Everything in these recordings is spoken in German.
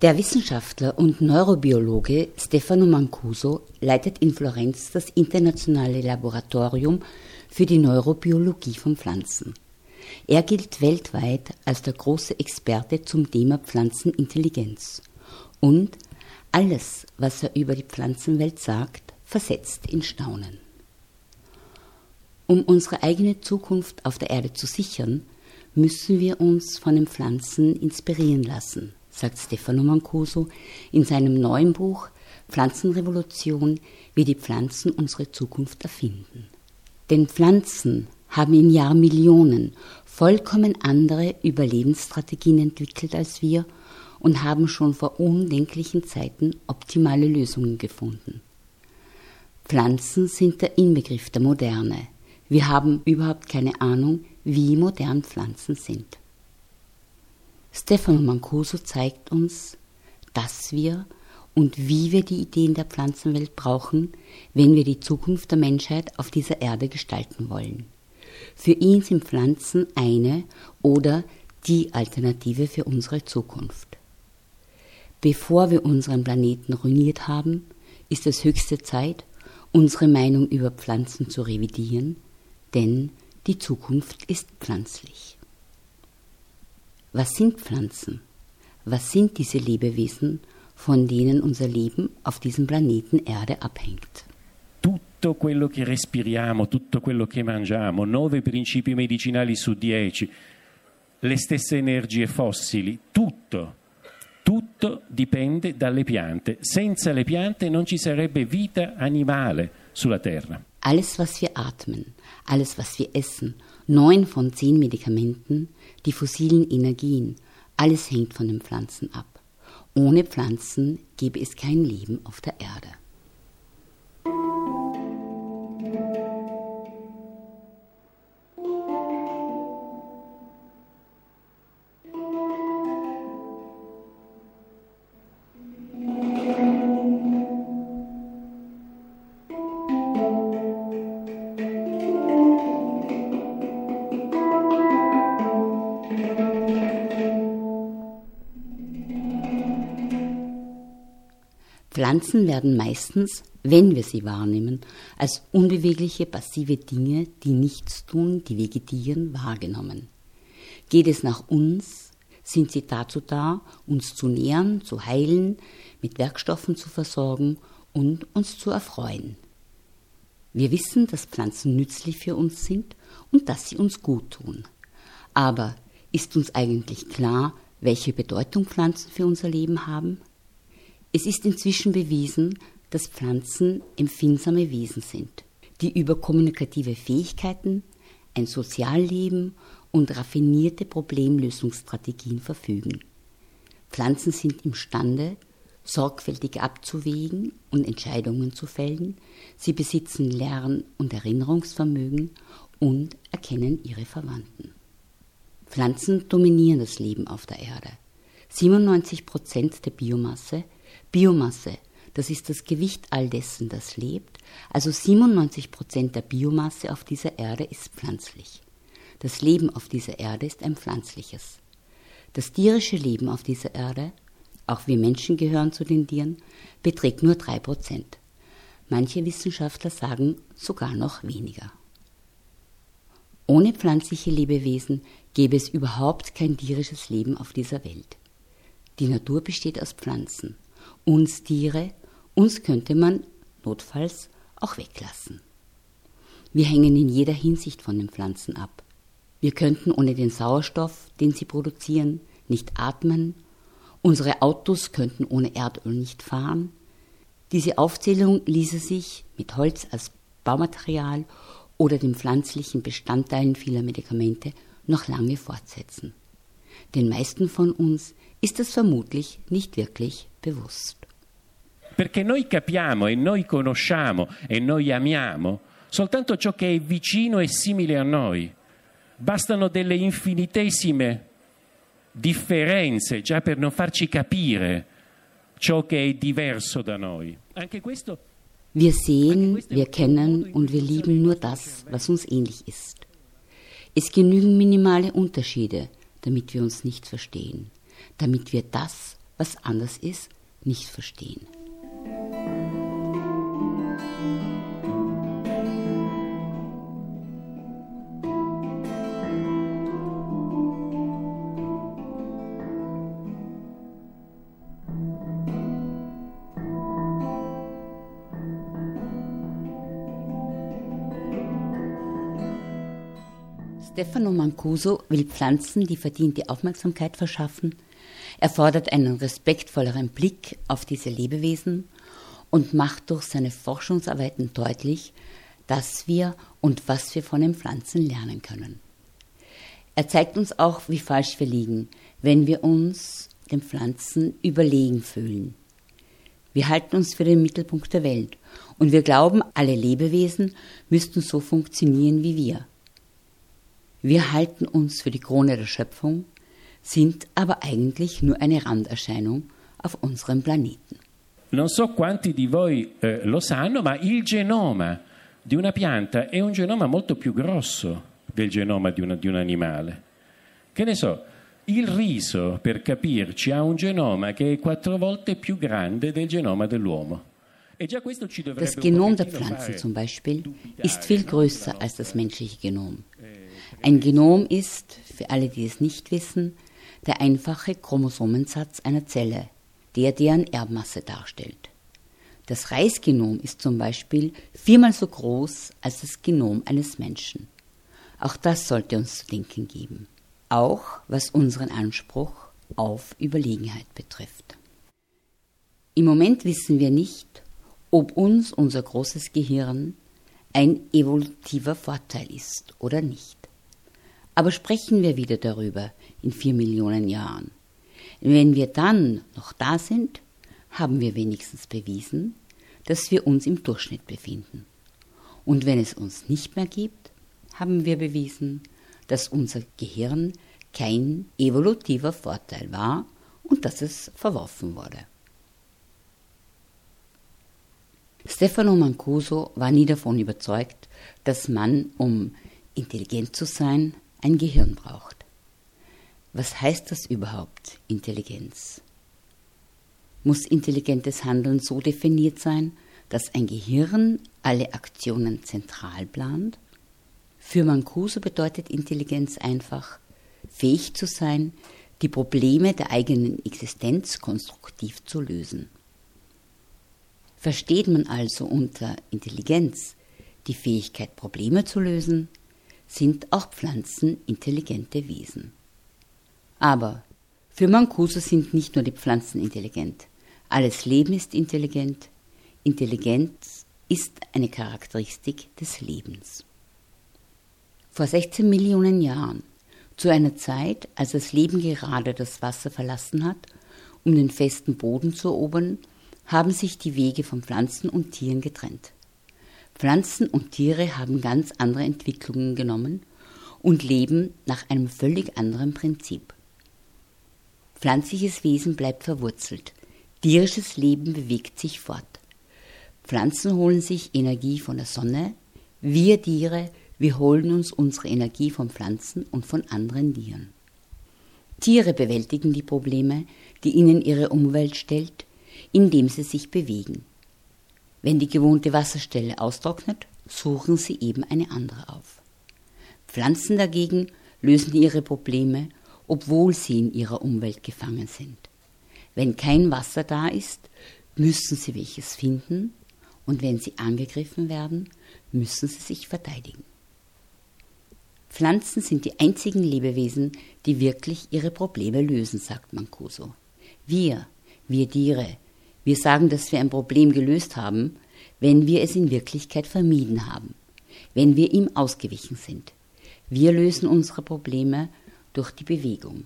Der Wissenschaftler und Neurobiologe Stefano Mancuso leitet in Florenz das internationale Laboratorium für die Neurobiologie von Pflanzen. Er gilt weltweit als der große Experte zum Thema Pflanzenintelligenz. Und alles, was er über die Pflanzenwelt sagt, versetzt in Staunen. Um unsere eigene Zukunft auf der Erde zu sichern, müssen wir uns von den Pflanzen inspirieren lassen sagt Stefano Mancuso in seinem neuen Buch Pflanzenrevolution, wie die Pflanzen unsere Zukunft erfinden. Denn Pflanzen haben in Jahrmillionen vollkommen andere Überlebensstrategien entwickelt als wir und haben schon vor undenklichen Zeiten optimale Lösungen gefunden. Pflanzen sind der Inbegriff der Moderne. Wir haben überhaupt keine Ahnung, wie modern Pflanzen sind. Stefano Mancuso zeigt uns, dass wir und wie wir die Ideen der Pflanzenwelt brauchen, wenn wir die Zukunft der Menschheit auf dieser Erde gestalten wollen. Für ihn sind Pflanzen eine oder die Alternative für unsere Zukunft. Bevor wir unseren Planeten ruiniert haben, ist es höchste Zeit, unsere Meinung über Pflanzen zu revidieren, denn die Zukunft ist pflanzlich. Was sind Pflanzen? Was sind diese Lebewesen, von denen unser Leben auf diesem Planeten Erde abhängt? Tutto quello che respiriamo, tutto quello che mangiamo, nove principi medicinali su dieci, le stesse energie fossili, tutto, tutto dipende dalle piante. Senza le piante non ci sarebbe vita animale sulla Terra. Alles, was wir atmen, alles, was wir essen, neun von zehn Medikamenten, die fossilen Energien, alles hängt von den Pflanzen ab. Ohne Pflanzen gäbe es kein Leben auf der Erde. Pflanzen werden meistens, wenn wir sie wahrnehmen, als unbewegliche, passive Dinge, die nichts tun, die vegetieren, wahrgenommen. Geht es nach uns, sind sie dazu da, uns zu nähren, zu heilen, mit Werkstoffen zu versorgen und uns zu erfreuen. Wir wissen, dass Pflanzen nützlich für uns sind und dass sie uns gut tun. Aber ist uns eigentlich klar, welche Bedeutung Pflanzen für unser Leben haben? Es ist inzwischen bewiesen, dass Pflanzen empfindsame Wesen sind, die über kommunikative Fähigkeiten, ein Sozialleben und raffinierte Problemlösungsstrategien verfügen. Pflanzen sind imstande, sorgfältig abzuwägen und Entscheidungen zu fällen, sie besitzen Lern- und Erinnerungsvermögen und erkennen ihre Verwandten. Pflanzen dominieren das Leben auf der Erde. 97 Prozent der Biomasse Biomasse, das ist das Gewicht all dessen, das lebt. Also 97 Prozent der Biomasse auf dieser Erde ist pflanzlich. Das Leben auf dieser Erde ist ein pflanzliches. Das tierische Leben auf dieser Erde, auch wir Menschen gehören zu den Tieren, beträgt nur drei Prozent. Manche Wissenschaftler sagen sogar noch weniger. Ohne pflanzliche Lebewesen gäbe es überhaupt kein tierisches Leben auf dieser Welt. Die Natur besteht aus Pflanzen uns Tiere, uns könnte man notfalls auch weglassen. Wir hängen in jeder Hinsicht von den Pflanzen ab. Wir könnten ohne den Sauerstoff, den sie produzieren, nicht atmen. Unsere Autos könnten ohne Erdöl nicht fahren. Diese Aufzählung ließe sich mit Holz als Baumaterial oder den pflanzlichen Bestandteilen vieler Medikamente noch lange fortsetzen. Den meisten von uns ist es vermutlich nicht wirklich bewusst. Perché noi capiamo e noi conosciamo e noi amiamo soltanto ciò che è vicino e simile a noi. Bastano delle infinitesime differenze già per non farci capire ciò che è diverso da noi. Anche questo Wir sehen, wir kennen und wir lieben nur das, was uns ähnlich ist. Es genügen minimale Unterschiede, damit wir uns nicht verstehen, damit wir das, was anders ist, nicht verstehen. Stefano Mancuso will Pflanzen die verdiente Aufmerksamkeit verschaffen. Er fordert einen respektvolleren Blick auf diese Lebewesen und macht durch seine Forschungsarbeiten deutlich, dass wir und was wir von den Pflanzen lernen können. Er zeigt uns auch, wie falsch wir liegen, wenn wir uns den Pflanzen überlegen fühlen. Wir halten uns für den Mittelpunkt der Welt und wir glauben, alle Lebewesen müssten so funktionieren wie wir. Wir halten uns für die Krone der Schöpfung, sind aber eigentlich nur eine Randerscheinung auf unserem Planeten. Non so quanti di voi eh, lo sanno, ma il genoma di una pianta è un genoma molto più grosso del genoma di, una, di un animale. Che ne so, il riso, per capirci, ha un genoma che è quattro volte più grande del genoma dell'uomo. Das Genom der Pflanzen zum Beispiel ist viel größer als das menschliche Genom. Ein Genom ist, für alle, die es nicht wissen, der einfache Chromosomensatz einer Zelle, der deren Erbmasse darstellt. Das Reisgenom ist zum Beispiel viermal so groß als das Genom eines Menschen. Auch das sollte uns zu denken geben, auch was unseren Anspruch auf Überlegenheit betrifft. Im Moment wissen wir nicht, ob uns unser großes Gehirn ein evolutiver Vorteil ist oder nicht. Aber sprechen wir wieder darüber in vier Millionen Jahren. Wenn wir dann noch da sind, haben wir wenigstens bewiesen, dass wir uns im Durchschnitt befinden. Und wenn es uns nicht mehr gibt, haben wir bewiesen, dass unser Gehirn kein evolutiver Vorteil war und dass es verworfen wurde. Stefano Mancuso war nie davon überzeugt, dass man, um intelligent zu sein, ein Gehirn braucht. Was heißt das überhaupt, Intelligenz? Muss intelligentes Handeln so definiert sein, dass ein Gehirn alle Aktionen zentral plant? Für Mancuso bedeutet Intelligenz einfach, fähig zu sein, die Probleme der eigenen Existenz konstruktiv zu lösen. Versteht man also unter Intelligenz die Fähigkeit, Probleme zu lösen, sind auch Pflanzen intelligente Wesen. Aber für Mancuso sind nicht nur die Pflanzen intelligent. Alles Leben ist intelligent. Intelligenz ist eine Charakteristik des Lebens. Vor 16 Millionen Jahren, zu einer Zeit, als das Leben gerade das Wasser verlassen hat, um den festen Boden zu erobern, haben sich die Wege von Pflanzen und Tieren getrennt. Pflanzen und Tiere haben ganz andere Entwicklungen genommen und leben nach einem völlig anderen Prinzip. Pflanzliches Wesen bleibt verwurzelt, tierisches Leben bewegt sich fort. Pflanzen holen sich Energie von der Sonne, wir Tiere, wir holen uns unsere Energie von Pflanzen und von anderen Tieren. Tiere bewältigen die Probleme, die ihnen ihre Umwelt stellt, indem sie sich bewegen. Wenn die gewohnte Wasserstelle austrocknet, suchen sie eben eine andere auf. Pflanzen dagegen lösen ihre Probleme, obwohl sie in ihrer Umwelt gefangen sind. Wenn kein Wasser da ist, müssen sie welches finden, und wenn sie angegriffen werden, müssen sie sich verteidigen. Pflanzen sind die einzigen Lebewesen, die wirklich ihre Probleme lösen, sagt Mancuso. Wir, wir Tiere, wir sagen, dass wir ein Problem gelöst haben, wenn wir es in Wirklichkeit vermieden haben, wenn wir ihm ausgewichen sind. Wir lösen unsere Probleme durch die Bewegung.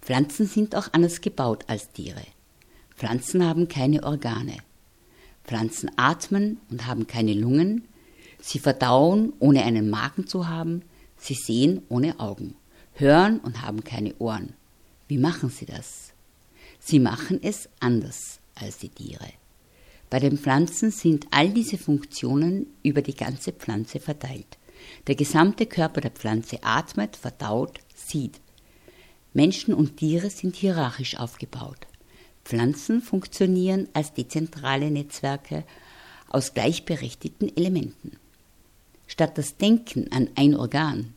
Pflanzen sind auch anders gebaut als Tiere. Pflanzen haben keine Organe. Pflanzen atmen und haben keine Lungen. Sie verdauen, ohne einen Magen zu haben. Sie sehen ohne Augen, hören und haben keine Ohren. Wie machen sie das? Sie machen es anders als die Tiere. Bei den Pflanzen sind all diese Funktionen über die ganze Pflanze verteilt. Der gesamte Körper der Pflanze atmet, verdaut, sieht. Menschen und Tiere sind hierarchisch aufgebaut. Pflanzen funktionieren als dezentrale Netzwerke aus gleichberechtigten Elementen. Statt das Denken an ein Organ,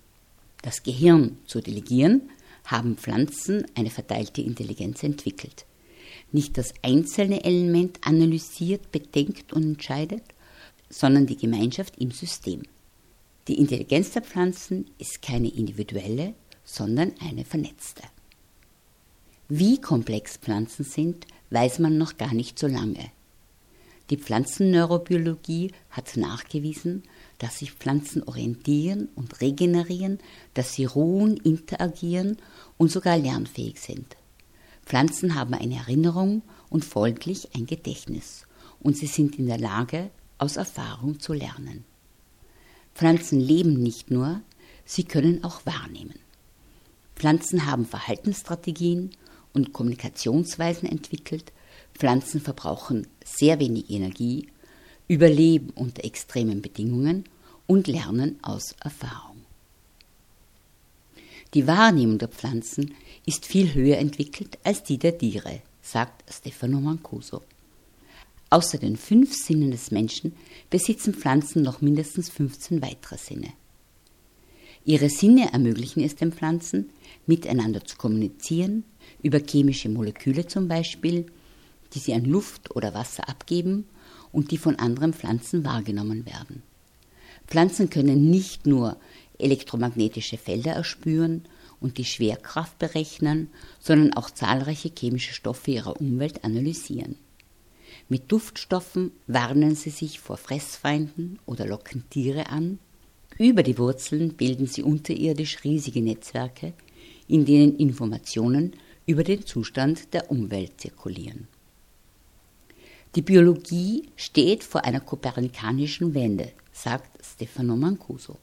das Gehirn, zu delegieren, haben Pflanzen eine verteilte Intelligenz entwickelt. Nicht das einzelne Element analysiert, bedenkt und entscheidet, sondern die Gemeinschaft im System. Die Intelligenz der Pflanzen ist keine individuelle, sondern eine vernetzte. Wie komplex Pflanzen sind, weiß man noch gar nicht so lange. Die Pflanzenneurobiologie hat nachgewiesen, dass sich Pflanzen orientieren und regenerieren, dass sie ruhen, interagieren und sogar lernfähig sind. Pflanzen haben eine Erinnerung und folglich ein Gedächtnis und sie sind in der Lage, aus Erfahrung zu lernen. Pflanzen leben nicht nur, sie können auch wahrnehmen. Pflanzen haben Verhaltensstrategien und Kommunikationsweisen entwickelt. Pflanzen verbrauchen sehr wenig Energie, überleben unter extremen Bedingungen und lernen aus Erfahrung. Die Wahrnehmung der Pflanzen ist viel höher entwickelt als die der Tiere, sagt Stefano Mancuso. Außer den fünf Sinnen des Menschen besitzen Pflanzen noch mindestens 15 weitere Sinne. Ihre Sinne ermöglichen es den Pflanzen, miteinander zu kommunizieren, über chemische Moleküle zum Beispiel, die sie an Luft oder Wasser abgeben und die von anderen Pflanzen wahrgenommen werden. Pflanzen können nicht nur elektromagnetische Felder erspüren und die Schwerkraft berechnen, sondern auch zahlreiche chemische Stoffe ihrer Umwelt analysieren. Mit Duftstoffen warnen sie sich vor Fressfeinden oder locken Tiere an. Über die Wurzeln bilden sie unterirdisch riesige Netzwerke, in denen Informationen über den Zustand der Umwelt zirkulieren. Die Biologie steht vor einer kopernikanischen Wende, sagt Stefano Mancuso.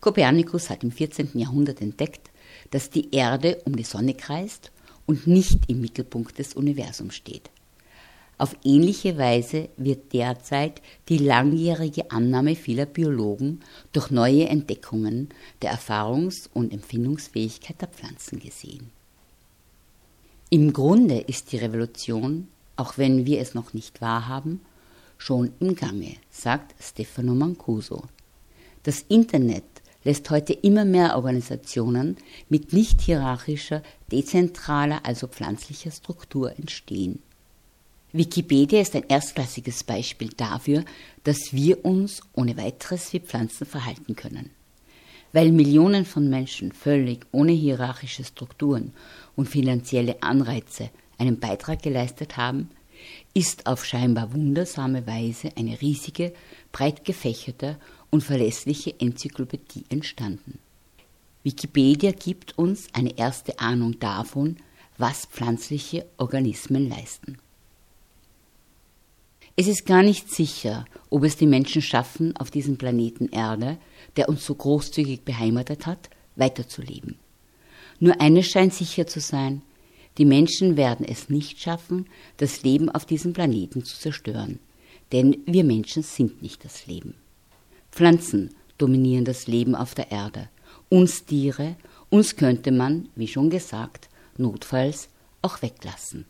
Kopernikus hat im 14. Jahrhundert entdeckt, dass die Erde um die Sonne kreist und nicht im Mittelpunkt des Universums steht. Auf ähnliche Weise wird derzeit die langjährige Annahme vieler Biologen durch neue Entdeckungen der Erfahrungs- und Empfindungsfähigkeit der Pflanzen gesehen. Im Grunde ist die Revolution, auch wenn wir es noch nicht wahrhaben, schon im Gange, sagt Stefano Mancuso. Das Internet lässt heute immer mehr Organisationen mit nicht hierarchischer, dezentraler, also pflanzlicher Struktur entstehen. Wikipedia ist ein erstklassiges Beispiel dafür, dass wir uns ohne weiteres wie Pflanzen verhalten können. Weil Millionen von Menschen völlig ohne hierarchische Strukturen und finanzielle Anreize einen Beitrag geleistet haben, ist auf scheinbar wundersame Weise eine riesige, breit gefächerte und verlässliche Enzyklopädie entstanden. Wikipedia gibt uns eine erste Ahnung davon, was pflanzliche Organismen leisten. Es ist gar nicht sicher, ob es die Menschen schaffen, auf diesem Planeten Erde, der uns so großzügig beheimatet hat, weiterzuleben. Nur eines scheint sicher zu sein, die Menschen werden es nicht schaffen, das Leben auf diesem Planeten zu zerstören, denn wir Menschen sind nicht das Leben. Pflanzen dominieren das Leben auf der Erde. Uns Tiere, uns könnte man, wie schon gesagt, notfalls auch weglassen.